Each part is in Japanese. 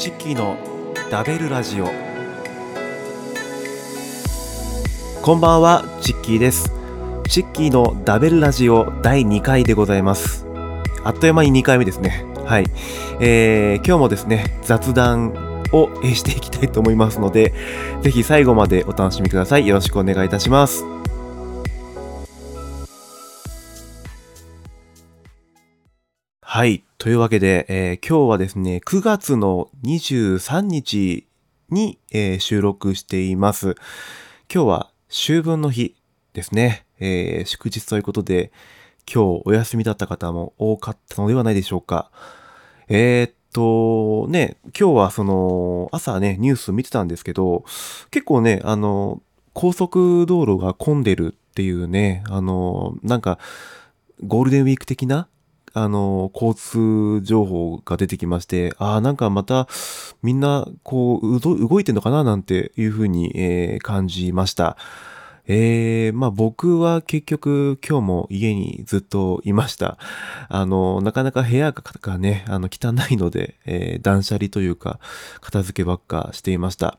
チッキーの食べるラジオ。こんばんはチッキーです。チッキーの食べるラジオ第2回でございます。あっという間に2回目ですね。はい、えー、今日もですね雑談をしていきたいと思いますのでぜひ最後までお楽しみください。よろしくお願いいたします。はい。というわけで、えー今日はですね、9月の23日に、えー収録しています。今日は秋分の日ですね。えー祝日ということで、今日お休みだった方も多かったのではないでしょうか。えーっと、ね、今日はその、朝ね、ニュース見てたんですけど、結構ね、あの、高速道路が混んでるっていうね、あの、なんか、ゴールデンウィーク的なあの、交通情報が出てきまして、ああ、なんかまたみんなこう動いてんのかななんていうふうに、えー感じました。えー、まあ僕は結局今日も家にずっといました。あの、なかなか部屋がね、あの汚いので、えー断捨離というか片付けばっかしていました。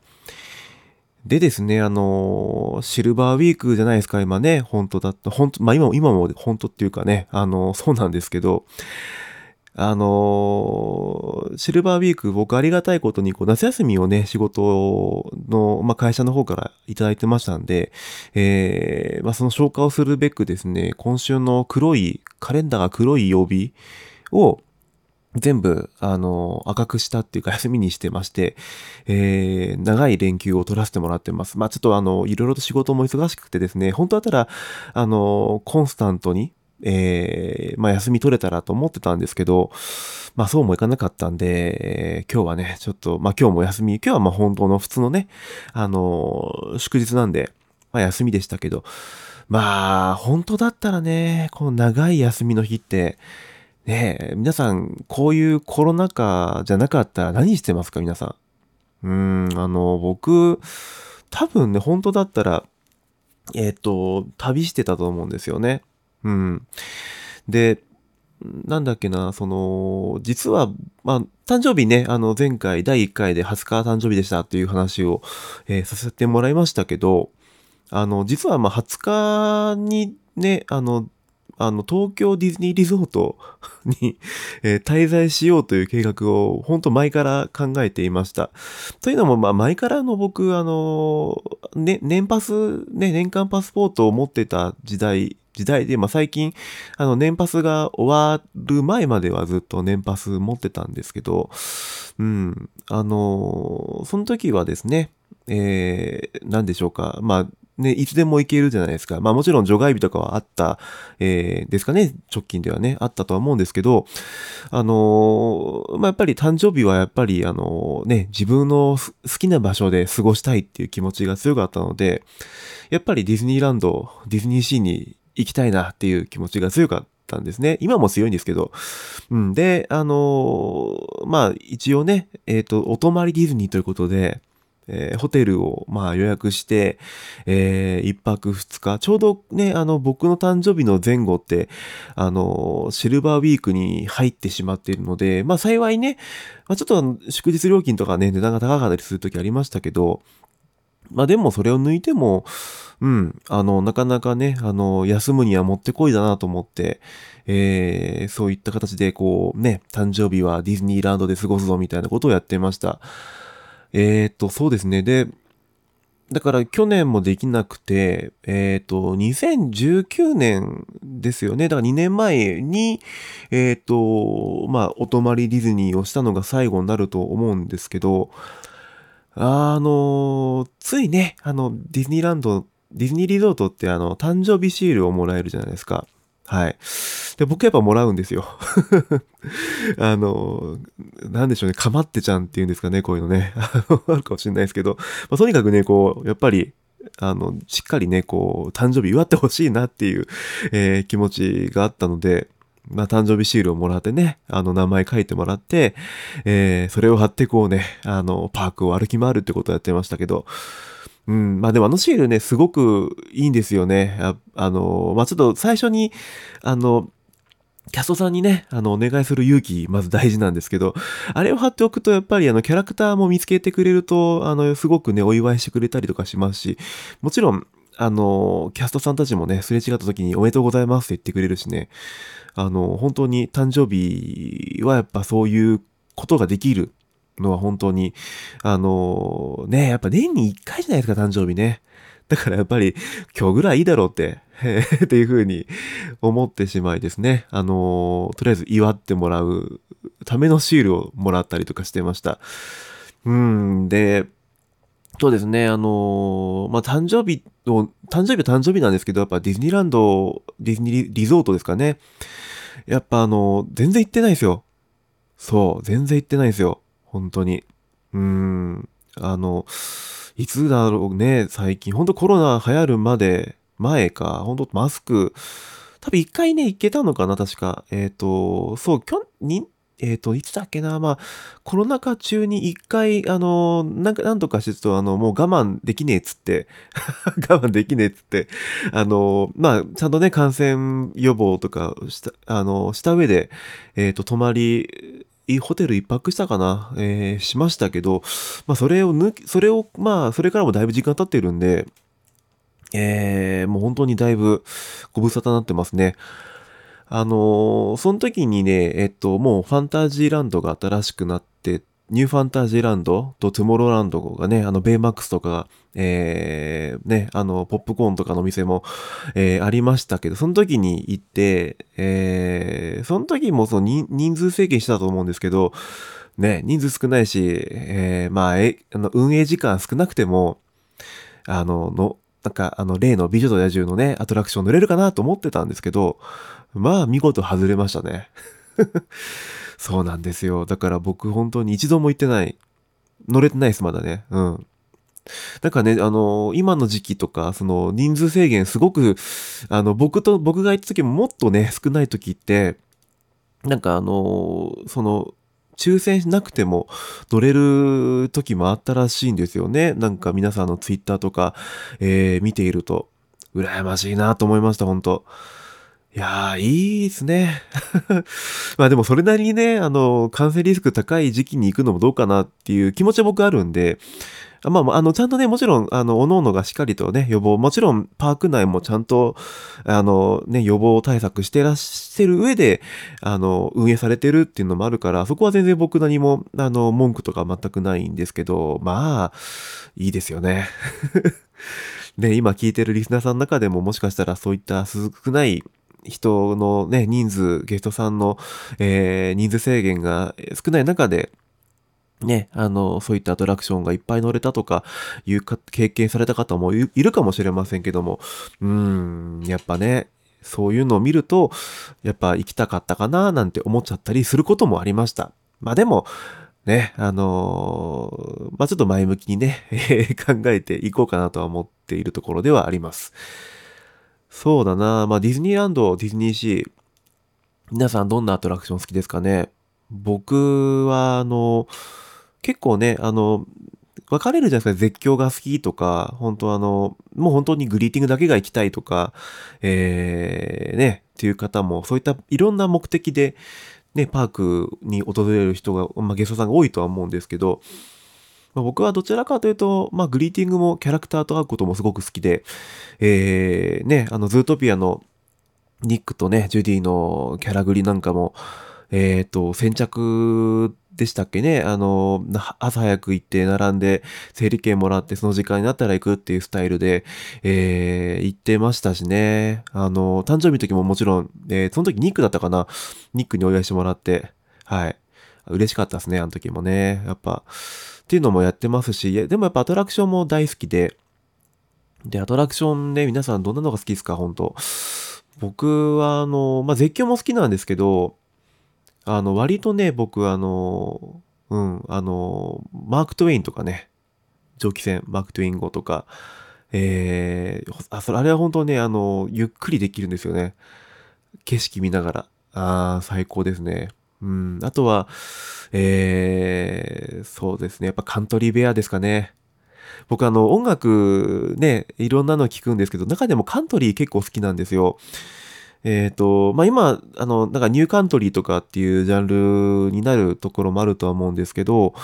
でですね、あのシルバーウィークじゃないですか、今ね、本当だった、本当まあ今も、今も本当っていうかね、あのそうなんですけど、あのシルバーウィーク、僕ありがたいことに、こう、夏休みをね、仕事の、まあ、会社の方からいただいてましたんで、えーまあ、その消化をするべくですね、今週の黒い、カレンダーが黒い曜日を、全部、あの、赤くしたっていうか休みにしてまして、えー、長い連休を取らせてもらってます。まあちょっとあの、いろいろと仕事も忙しくてですね、本当だったら、あの、コンスタントに、えー、まあ休み取れたらと思ってたんですけど、まあそうもいかなかったんで、えー今日はね、ちょっと、まあ今日も休み、今日はま本当の普通のね、あの、祝日なんで、まあ休みでしたけど、まあ本当だったらね、この長い休みの日って、ねえ、皆さん、こういうコロナ禍じゃなかったら何してますか皆さん？うん、あの、僕、多分ね、本当だったら、えっ、と、旅してたと思うんですよね。うん。で、なんだっけな、その、実は、まあ、誕生日ね、あの、前回第1回で20日誕生日でしたっていう話を、えーさせてもらいましたけど、あの、実はまあ20日にね、あの、あの、東京ディズニーリゾート に、え滞在しようという計画を、本当前から考えていました。というのも、まあ、前からの僕、あの、ね、年パス、ね、年間パスポートを持ってた時代、時代で、まあ、最近、あの、年パスが終わる前まではずっと年パス持ってたんですけど、うん、あの、その時はですね、えー、なんでしょうか、まあ、ね、いつでも行けるじゃないですか。まあもちろん除外日とかはあった、えーですかね、直近ではね、あったとは思うんですけど、あのーまあやっぱり誕生日はやっぱりあのね、自分の好きな場所で過ごしたいっていう気持ちが強かったので、やっぱりディズニーランド、ディズニーシーに行きたいなっていう気持ちが強かったんですね。今も強いんですけど。うん。で、あのーまあ一応ね、えっ、と、お泊まりディズニーということで、えーホテルをまあ予約して、えー一泊二日、ちょうどね、あの、僕の誕生日の前後って、あの、シルバーウィークに入ってしまっているので、まあ幸いね、まあちょっと祝日料金とかね、値段が高かったりする時ありましたけど、まあでもそれを抜いても、うん、あの、なかなかね、あの、休むにはもってこいだなと思って、えーそういった形でこうね、誕生日はディズニーランドで過ごすぞみたいなことをやってました。えーっと、そうですね。で、だから去年もできなくて、えっ、と、2019年ですよね。だから2年前に、えっ、と、まあ、お泊まりディズニーをしたのが最後になると思うんですけど、あの、ついね、あの、ディズニーランド、ディズニーリゾートってあの、誕生日シールをもらえるじゃないですか。はい。で、僕やっぱもらうんですよ。あの、なんでしょうね、かまってちゃんっていうんですかね、こういうのね。あるかもしれないですけど、まあ、とにかくね、こう、やっぱり、あの、しっかりね、こう、誕生日祝ってほしいなっていう、えー気持ちがあったので、まあ、誕生日シールをもらってね、あの、名前書いてもらって、えーそれを貼ってこうね、あの、パークを歩き回るってことをやってましたけど、うん、まあでもあのシールね、すごくいいんですよね。ああの、まあちょっと最初に、あの、キャストさんにね、あの、お願いする勇気、まず大事なんですけど、あれを貼っておくと、やっぱりあの、キャラクターも見つけてくれると、あの、すごくね、お祝いしてくれたりとかしますし、もちろん、あの、キャストさんたちもね、すれ違った時におめでとうございますって言ってくれるしね、あの、本当に誕生日はやっぱそういうことができるのは本当に、あの、ね、やっぱ年に1回じゃないですか、誕生日ね。だからやっぱり今日ぐらいいいだろうって、っていうふうに思ってしまいですね。あのとりあえず祝ってもらうためのシールをもらったりとかしてました。うん、で、そうですね、あのまあ、誕生日の、誕生日は誕生日なんですけど、やっぱディズニーランド、ディズニーリゾートですかね。やっぱあの、全然行ってないですよ。そう、全然行ってないですよ。本当に。うーん、あの、いつだろうね、最近。ほんとコロナ流行るまで、前か、ほんとマスク、多分一回ね、行けたのかな、確か。えっ、ー、と、そう、去年、えっ、ー、と、いつだっけな、まあ、コロナ禍中に一回、あの、なんか、なんとかしてると、あの、もう我慢できねえっつって、我慢できねえっつって、あの、まあ、ちゃんとね、感染予防とかした、あの、した上で、えっ、ー、と、泊まり、ホテル一泊したかな、えー、しましたけど、まあ、それを抜き、それを、まあ、それからもだいぶ時間経ってるんで、えー、もう本当にだいぶご無沙汰になってますね。あのー、その時にね、えっと、もうファンタジーランドが新しくなってニューファンタジーランドとトゥモローランドがね、あの、ベイマックスとか、えー、ね、あの、ポップコーンとかの店も、えー、ありましたけど、その時に行って、えー、その時もその人数制限したと思うんですけど、ね、人数少ないし、えー、まあ、え、あの、運営時間少なくても、あの、の、なんか、あの、例の美女と野獣のね、アトラクション乗れるかなと思ってたんですけど、まあ、見事外れましたね。そうなんですよ。だから僕本当に一度も行ってない。乗れてないです、まだね。うん。なんかね、あの、今の時期とか、その人数制限すごく、あの、僕と、僕が行った時ももっとね、少ない時って、なんかあの、その、抽選しなくても乗れる時もあったらしいんですよね。なんか皆さんのツイッターとか、えー、見ていると、羨ましいなと思いました、本当いやー、いいですね。まあでもそれなりにね、あの、感染リスク高い時期に行くのもどうかなっていう気持ちは僕あるんで、まあ、あの、ちゃんとね、もちろん、あの、おのおのがしっかりとね、予防、もちろん、パーク内もちゃんと、あの、ね、予防対策してらっしゃる上で、あの、運営されてるっていうのもあるから、そこは全然僕何も、あの、文句とか全くないんですけど、まあ、いいですよね。で、今聞いてるリスナーさんの中でももしかしたらそういった少ない人のね、人数、ゲストさんの、えー、人数制限が少ない中で、ね、あの、そういったアトラクションがいっぱい乗れたとか、いうか、経験された方もいるかもしれませんけども、うーん、やっぱね、そういうのを見ると、やっぱ行きたかったかななんて思っちゃったりすることもありました。まあでも、ね、あのー、まあちょっと前向きにね、考えていこうかなとは思っているところではあります。そうだな。まあ、ディズニーランド、ディズニーシー。皆さんどんなアトラクション好きですかね？僕は、あの、結構ね、あの、分かれるじゃないですか。絶叫が好きとか、本当あの、もう本当にグリーティングだけが行きたいとか、えー、ね、っていう方も、そういったいろんな目的で、ね、パークに訪れる人が、まあ、ゲストさんが多いとは思うんですけど、まあ、僕はどちらかというと、まあ、グリーティングもキャラクターと会うこともすごく好きで、えー、ね、あの、ズートピアのニックとね、ジュディのキャラグリなんかも、えっ、ー、と、先着でしたっけね、あの、朝早く行って並んで整理券もらってその時間になったら行くっていうスタイルで、えー、行ってましたしね。あの、誕生日の時ももちろん、えー、その時ニックだったかな。ニックにお祝いしてもらって、はい。嬉しかったですね、あの時もね。やっぱ、っていうのもやってますし、でもやっぱアトラクションも大好きで、で、アトラクションで皆さんどんなのが好きですか本当僕は、あの、まあ、絶叫も好きなんですけど、あの、割とね、僕、あの、うん、あの、マーク・トウェインとかね、蒸気船、マーク・トウェイン号とか、えー、あ、それ、あれは本当ね、あの、ゆっくりできるんですよね。景色見ながら。ああ、最高ですね。うん、あとは、えー、そうですね。やっぱカントリーベアですかね。僕あの音楽ね、いろんなの聞くんですけど、中でもカントリー結構好きなんですよ。えっ、と、まあ、今、あの、なんかニューカントリーとかっていうジャンルになるところもあるとは思うんですけど、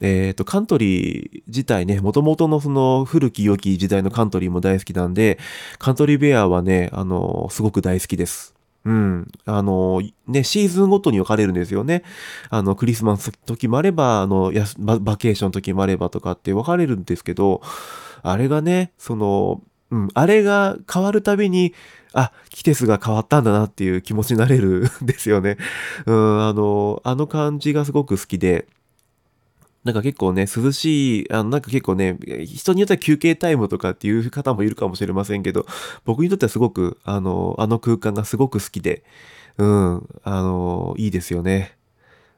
えっ、と、カントリー自体ね、もともとのその古き良き時代のカントリーも大好きなんで、カントリーベアはね、あの、すごく大好きです。うん。あの、ね、シーズンごとに分かれるんですよね。あの、クリスマス時もあれば、あの、やババケーション時もあればとかって分かれるんですけど、あれがね、その、うん、あれが変わるたびに、あ、季節が変わったんだなっていう気持ちになれるんですよね。うん、あの、あの感じがすごく好きで、なんか結構ね、涼しい、あの、なんか結構ね、人によっては休憩タイムとかっていう方もいるかもしれませんけど、僕にとってはすごく、あの、あの空間がすごく好きで、うん、あの、いいですよね。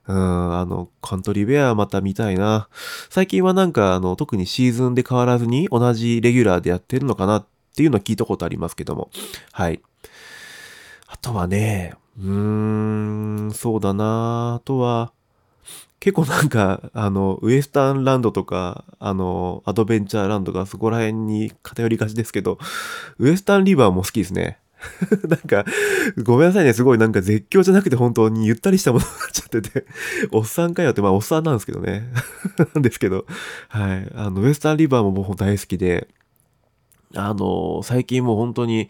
うん、あの、カントリーベアまた見たいな。最近はなんか、あの、特にシーズンで変わらずに同じレギュラーでやってるのかなっていうのは聞いたことありますけども。はい。あとはね、うーん、そうだな。あとは、結構なんか、あの、ウエスタンランドとか、あの、アドベンチャーランドがそこら辺に偏りがちですけど、ウエスタンリバーも好きですね。なんか、ごめんなさいね。すごいなんか絶叫じゃなくて本当にゆったりしたものになっちゃってて、おっさんかよって、まあおっさんなんですけどね。なんですけど、はい。あの、ウエスタンリバーももう大好きで、あの、最近もう本当に、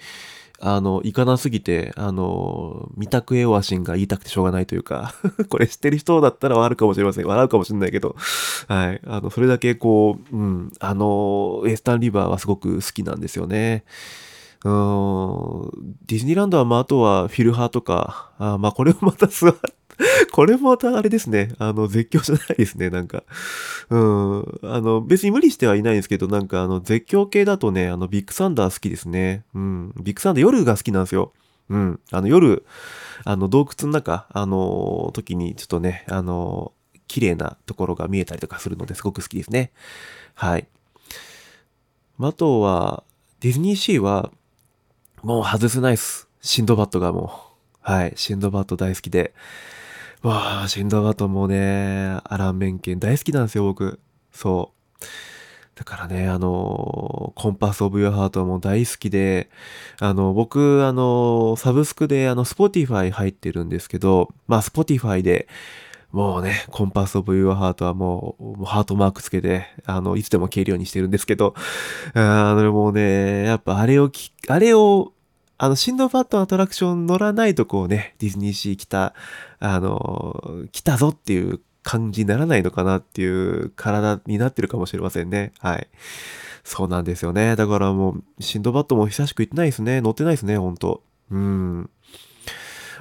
あの、行かなすぎて、あの、三択エオアシンが言いたくてしょうがないというか、これ知ってる人だったら笑うかもしれません。笑うかもしれないけど、はい。あの、それだけこう、うん、あの、ウエスタンリバーはすごく好きなんですよね。うん、ディズニーランドは、まあ、あとはフィルハーとか、あまあ、これをまた座 これもまたあれですね。あの、絶叫じゃないですね、なんか。うん。あの、別に無理してはいないんですけど、なんか、あの、絶叫系だとね、あの、ビッグサンダー好きですね。うん。ビッグサンダー夜が好きなんですよ。うん。あの、夜、あの、洞窟の中、あの、時に、ちょっとね、あの、綺麗なところが見えたりとかするのですごく好きですね。はい。あとは、ディズニーシーは、もう外せないっす。シンドバッドがもう。はい。シンドバッド大好きで。わあ、シンドバッドもね、アラン・メンケン大好きなんですよ、僕。そう。だからね、あの、コンパス・オブ・ユア・ハートも大好きで、あの、僕、あの、サブスクで、あの、スポティファイ入ってるんですけど、まあ、スポティファイで、もうね、コンパス・オブ・ユア・ハートはもう、もうハートマークつけて、あの、いつでも聴けるようにしてるんですけど、あの、もうね、やっぱあれをき、あれを、あの、シンドバッドのアトラクション乗らないとこうね、ディズニーシー来た、あの、来たぞっていう感じにならないのかなっていう体になってるかもしれませんね。はい。そうなんですよね。だからもう、シンドバッドも久しく行ってないですね。乗ってないですね、ほんと。うん。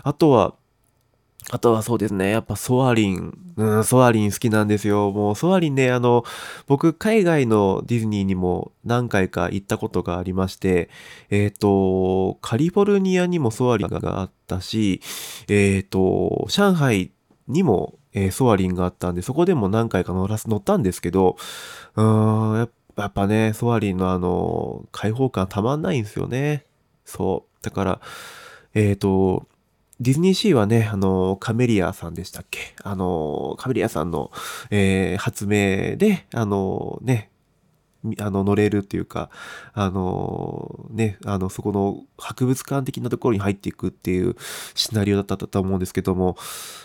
あとは、あとはそうですね。やっぱソアリン。うん、ソアリン好きなんですよ。もうソアリンね、あの、僕、海外のディズニーにも何回か行ったことがありまして、えっ、と、カリフォルニアにもソアリンがあったし、えっ、と、上海にも、えーソアリンがあったんで、そこでも何回か乗らす、乗ったんですけど、うーん、やっぱやっぱね、ソアリンのあの、開放感たまんないんですよね。そう。だから、えっ、と、ディズニーシーはね、あの、カメリアさんでしたっけ？あの、カメリアさんの、えー発明で、あの、ね、あの、乗れるっていうか、あの、ね、あの、そこの博物館的なところに入っていくっていうシナリオだったと思うんですけども、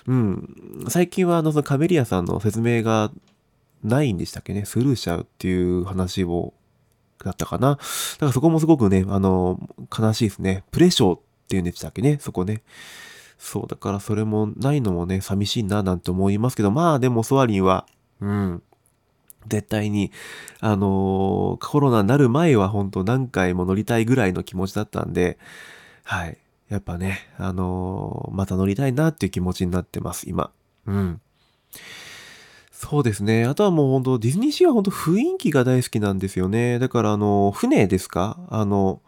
うん、最近はあの、そのカメリアさんの説明がないんでしたっけね、スルーしちゃうっていう話を、だったかな？だからそこもすごくね、あの、悲しいですね。プレショーっていうんでしたっけね、そこね。そう、だからそれもないのもね、寂しいななんて思いますけど、まあでもソアリンは、うん、絶対に、あのーコロナになる前は本当何回も乗りたいぐらいの気持ちだったんで、はい。やっぱね、あのーまた乗りたいなっていう気持ちになってます、今。うん。そうですね。あとはもう本当ディズニーシーは本当雰囲気が大好きなんですよね。だからあの、船ですか？あの、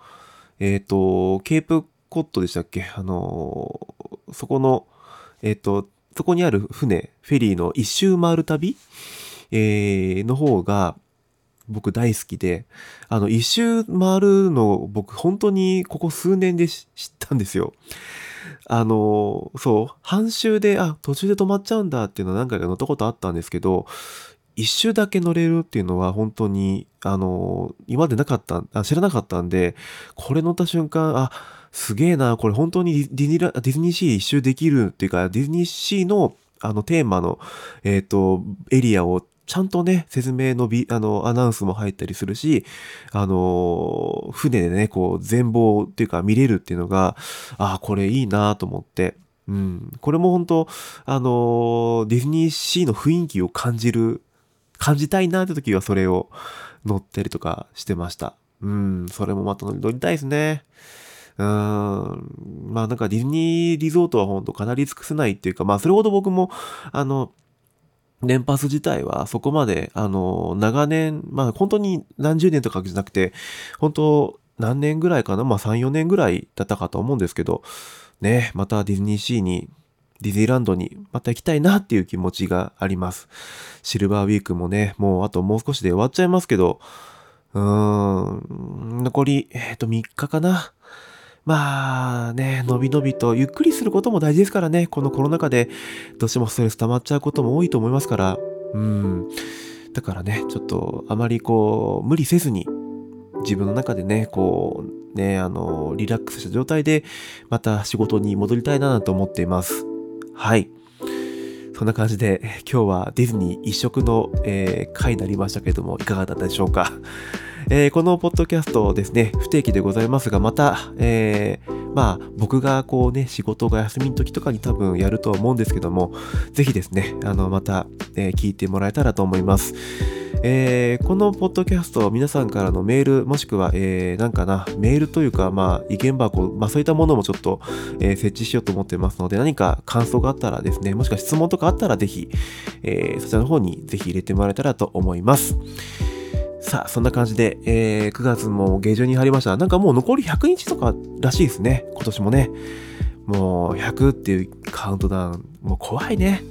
えっ、と、ケープコットでしたっけ？あの、そこの、えっ、と、そこにある船、フェリーの一周回る旅、えーの方が僕大好きで、あの、一周回るの僕本当にここ数年で知ったんですよ。あの、そう、半周で、あ、途中で止まっちゃうんだっていうのは何回か乗ったことあったんですけど、一周だけ乗れるっていうのは本当に、あの、今までなかった、あ知らなかったんで、これ乗った瞬間、あ、すげえな、これ本当にディズニーラディズニーシー一周できるっていうか、ディズニーシーのあのテーマの、えっ、と、エリアをちゃんとね、説明のビ、あの、アナウンスも入ったりするし、あの、船でね、こう、全貌っていうか見れるっていうのが、ああ、これいいなと思って、うん。これも本当あの、ディズニーシーの雰囲気を感じる、感じたいなって時はそれを乗ったりとかしてました。うん、それもまた乗りたいですね。うん、まあなんかディズニーリゾートは本当かなり尽くせないっていうか、まあそれほど僕も、あの、年パス自体はそこまで、あの、長年、まあ本当に何十年とかじゃなくて、本当何年ぐらいかな、まあ3、4年ぐらいだったかと思うんですけど、ね、またディズニーシーに、ディズニーランドにまた行きたいなっていう気持ちがあります。シルバーウィークもね、もうあともう少しで終わっちゃいますけど、うーん、残り、えっ、ー、と3日かな。まあね、のびのびとゆっくりすることも大事ですからね、このコロナ禍でどうしてもストレス溜まっちゃうことも多いと思いますから、うん。だからね、ちょっとあまりこう、無理せずに、自分の中でね、こう、ね、あの、リラックスした状態で、また仕事に戻りたいなと思っています。はい。そんな感じで、今日はディズニー一色の、えー、回になりましたけれども、いかがだったでしょうか？えー、このポッドキャストですね、不定期でございますが、また、えー、まあ、僕がこうね、仕事が休みの時とかに多分やるとは思うんですけども、ぜひですね、あの、また、えー、聞いてもらえたらと思います。えー、このポッドキャスト、皆さんからのメール、もしくは、えー、なんかな、メールというか、まあ、意見箱、まあ、そういったものもちょっと、えー、設置しようと思ってますので、何か感想があったらですね、もしくは質問とかあったら、ぜひ、えー、そちらの方にぜひ入れてもらえたらと思います。さあ、そんな感じで、えー、9月も下旬に入りました。なんかもう残り100日とからしいですね。今年もね。もう100っていうカウントダウン。もう怖いね。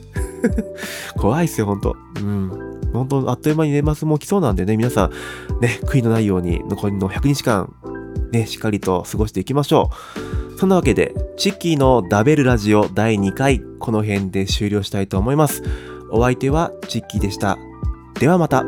怖いっすよ、ほんと。うん。本当あっという間に年末も来そうなんでね、皆さん、ね、悔いのないように残りの100日間、ね、しっかりと過ごしていきましょう。そんなわけで、チッキーのダベルラジオ第2回、この辺で終了したいと思います。お相手はチッキーでした。ではまた。